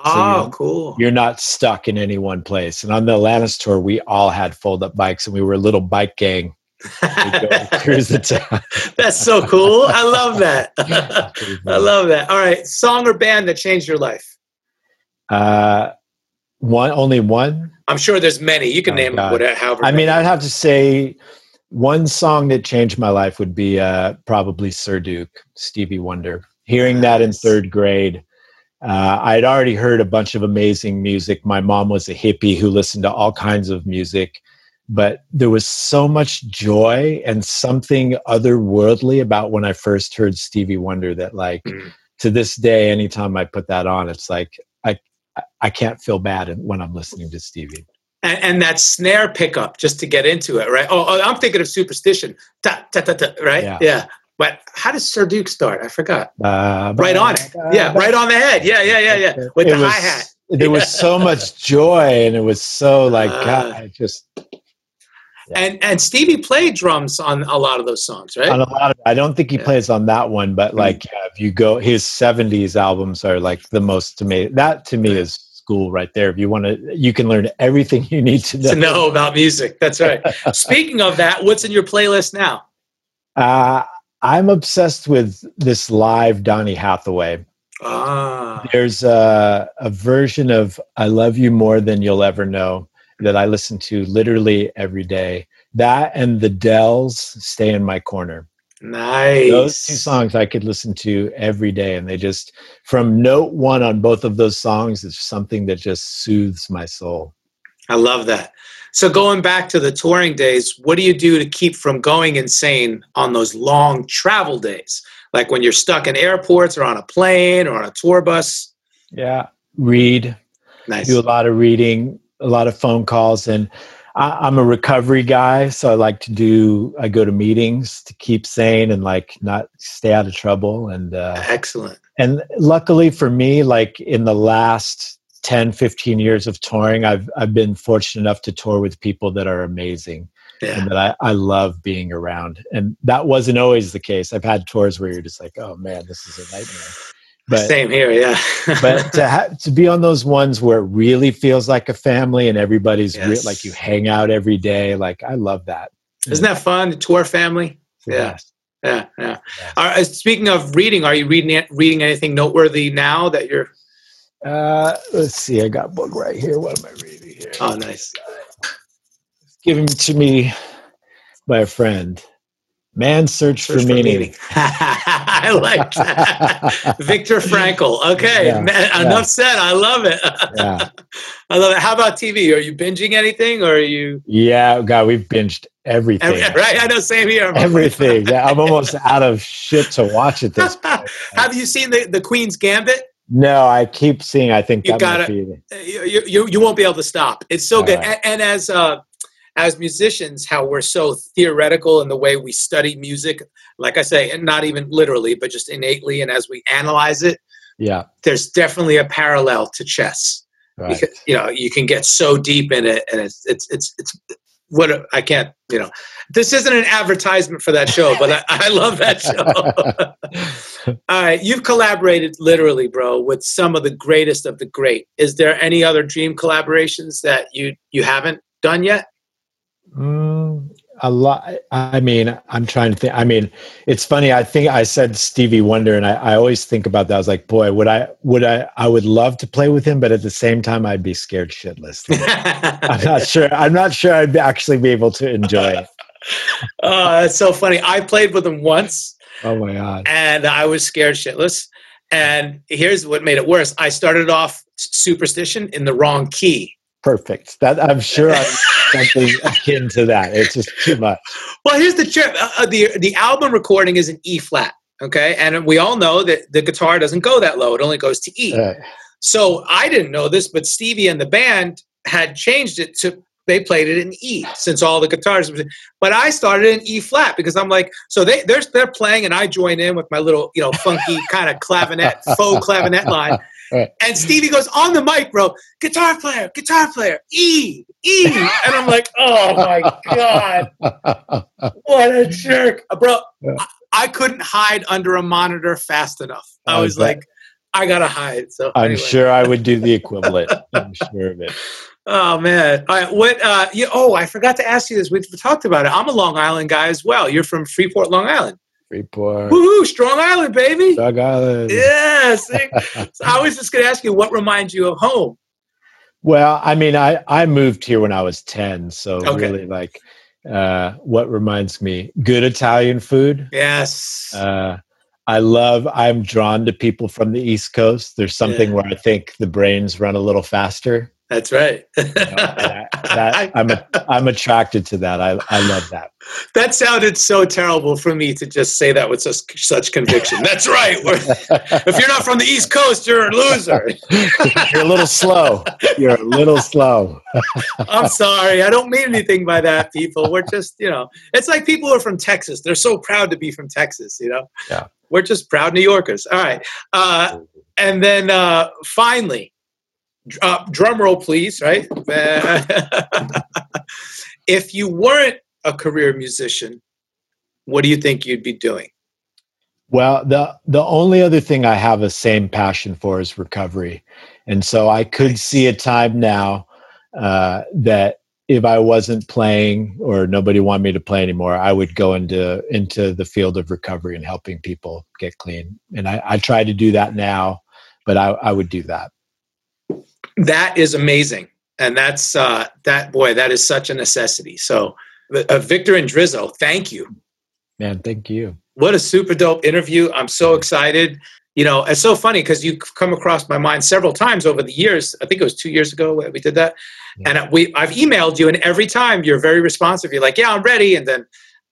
Oh, you- cool. You're not stuck in any one place. And on the Alanis tour, we all had fold up bikes, and we were a little bike gang. We'd go and <laughs> cruise the town. That's so cool. I love that. <laughs> I love that. All right, song or band that changed your life? Uh, one only one. I'm sure there's many. You can Oh, name God. whatever. However, I mean, many. I'd have to say one song that changed my life would be uh, probably Sir Duke, Stevie Wonder. Hearing that in third grade, uh, I'd already heard a bunch of amazing music. My mom was a hippie who listened to all kinds of music, but there was so much joy and something otherworldly about when I first heard Stevie Wonder that, like, Mm. to this day, anytime I put that on, it's like I I- can't feel bad when I'm listening to Stevie. and, and that snare pickup just to get into it, right? Oh, oh, I'm thinking of Superstition. Ta, ta, ta, ta, right? Yeah. yeah. But how does Sir Duke start? I forgot. Uh, Right on it. Yeah, right on the head. Yeah, yeah, yeah, yeah. With It the hi hat. There was so much joy, and it was so like Uh, God. I just And and Stevie played drums on a lot of those songs, right? on a lot of. I don't think he Yeah. plays on that one, but Mm. like yeah, if you go, his '70s albums are like the most to me. That to me is school right there. If you want to, you can learn everything you need to know. to know about music. That's right. <laughs> Speaking of that, what's in your playlist now? Uh, I'm obsessed with this live Donny Hathaway. Ah, There's a, a version of "I Love You More Than You'll Ever Know" that I listen to literally every day. That and the Dells "Stay in My Corner." nice. Those two songs I could listen to every day, and they just from note one on both of those songs, it's something that just soothes my soul. I love that. So going back to the touring days, what do you do to keep from going insane on those long travel days? Like when you're stuck in airports or on a plane or on a tour bus? Yeah, read, Nice. do a lot of reading, a lot of phone calls, and I, I'm a recovery guy, so I like to do. I go to meetings to keep sane and like not stay out of trouble. And uh, Excellent. and luckily for me, like in the last 10, 15 years of touring, I've I've been fortunate enough to tour with people that are amazing Yeah. and that I, I love being around. And that wasn't always the case. I've had tours where you're just like, oh man, this is a nightmare. But Same here, yeah. but <laughs> to ha- to be on those ones where it really feels like a family and everybody's re- Yes. like you hang out every day, like I love that. Isn't that fun? The tour family? It's Yeah. Yeah, yeah. Right, speaking of reading, are you reading reading anything noteworthy now that you're? Uh, let's see. I got a book right here. What am I reading here? Oh, nice. Given to me by a friend. Man's search, Search for, meaning. <laughs> I like that. <laughs> Viktor Frankl. Okay, Yeah, man, yeah. enough said. I love it. Yeah. <laughs> I love it. How about TV? Are you binging anything, or are you? Yeah, God, we've binged everything. Right, I know. Same here. Everything. Yeah, I'm almost out of shit to watch at this point. Have you seen the the Queen's Gambit? No, I keep seeing. I think You gotta- might be. Uh, You, you you won't be able to stop. It's so All good. right. And, and as uh, as musicians, how we're so theoretical in the way we study music. Like I say, and not even literally, but just innately, and as we analyze it, Yeah, there's definitely a parallel to chess. right. because you know you can get so deep in it and it's it's it's it's what a, I can't, you know, this isn't an advertisement for that show, but I, I love that <laughs> show. <laughs> All right, you've collaborated literally, bro, with some of the greatest of the great. Is there any other dream collaborations that you you haven't done yet? Mm, a lot. I mean, I'm trying to think. I mean, it's funny. I think I said Stevie Wonder, and I, I always think about that. I was like, boy, would I, would I, I would love to play with him, but at the same time, I'd be scared shitless. <laughs> I'm not sure. I'm not sure I'd actually be able to enjoy it. <laughs> oh, that's so funny. I played with him once. Oh my god! And I was scared shitless. And here's what made it worse. I started off Superstition in the wrong key. Perfect. That I'm sure I'm <laughs> something akin to that. It's just too much. Well, here's the trip. Uh, uh, the the album recording is in E flat. Okay, and we all know that the guitar doesn't go that low; it only goes to E. Right. So I didn't know this, but Stevie and the band had changed it to they played it in E since all the guitars. But I started in E flat because I'm like, so they they're they're playing and I join in with my little you know funky <laughs> kind of clavinet faux clavinet line. Right. And Stevie goes on the mic, bro, guitar player, guitar player, E, E. And I'm like, oh my God. What a jerk. Uh, bro, I, I couldn't hide under a monitor fast enough. I was like, I gotta hide. So I'm anyway. sure I would do the equivalent. I'm sure of it. <laughs> Oh man! All right, what? Uh, you, oh, I forgot to ask you this. We've talked about it. I'm a Long Island guy as well. You're from Freeport, Long Island. Freeport. Woohoo! Strong Island, baby. Strong Island. Yes. <laughs> so I was just going to ask you, what reminds you of home? Well, I mean, I I moved here when I was ten, so okay. really like, uh, what reminds me? Good Italian food. Yes. Uh, I love. I'm drawn to people from the East Coast. There's something yeah. where I think the brains run a little faster. That's right. you know, that, <laughs> that, I'm a, I'm attracted to that. I I love that. That sounded so terrible for me to just say that with such such conviction. That's right. if you're not from the East Coast, you're a loser. <laughs> you're a little slow. You're a little slow. <laughs> I'm sorry. I don't mean anything by that, people. We're just you know, it's like people who are from Texas. They're so proud to be from Texas. You know. Yeah. We're just proud New Yorkers. All right. Uh, and then uh, finally uh, drum roll, please, right? <laughs> if you weren't a career musician, what do you think you'd be doing? Well, the the only other thing I have a same passion for is recovery, and so I could nice. see a time now uh, that if I wasn't playing or nobody wanted me to play anymore, I would go into into the field of recovery and helping people get clean. And I, I try to do that now, but I, I would do that that is amazing. And that's uh, that boy that is such a necessity. So uh, victor Indrizzo thank you. Man thank you. What a super dope interview. I'm so excited. You know it's so funny because you've come across my mind several times over the years. I think it was two years ago we did that. Yeah. and we i've emailed you and every time you're very responsive. You're like yeah i'm ready. And then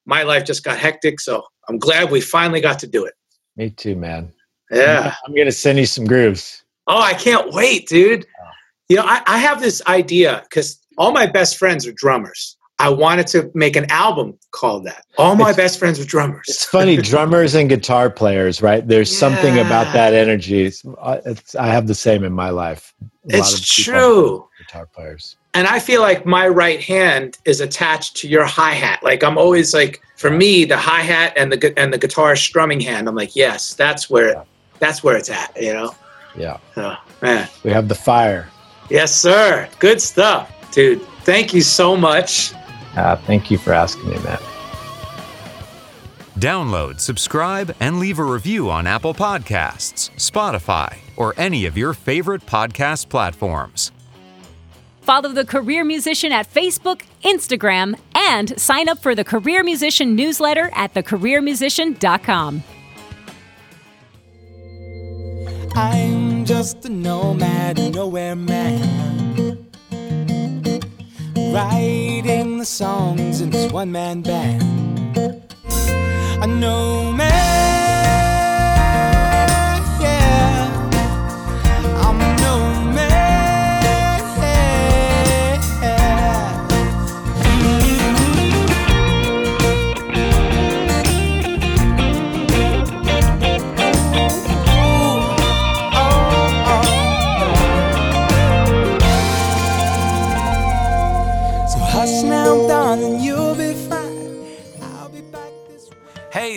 my life just got hectic so i'm glad we finally got to do it. Me too man. Yeah. I'm gonna send you some grooves. Oh i can't wait dude you know, I, I have this idea because all my best friends are drummers. I wanted to make an album called that. All my it's, best friends are drummers. It's funny, <laughs> drummers and guitar players, right? There's yeah. something about that energy. It's, uh, it's, I have the same in my life. A it's true. Guitar players. And I feel like my right hand is attached to your hi hat. Like I'm always like, for me, the hi hat and the and the guitar strumming hand. I'm like, yes, that's where yeah. that's where it's at. You know. Yeah. Man. We have the fire. Yes, sir. Good stuff, dude. Thank you so much. Uh, thank you for asking me, Matt. Download, subscribe, and leave a review on Apple Podcasts, Spotify, or any of your favorite podcast platforms. Follow the Career Musician at Facebook, Instagram, and sign up for the Career Musician newsletter at thecareermusician.com. I'm just a nomad, nowhere man. Writing the songs in this one man band. A nomad.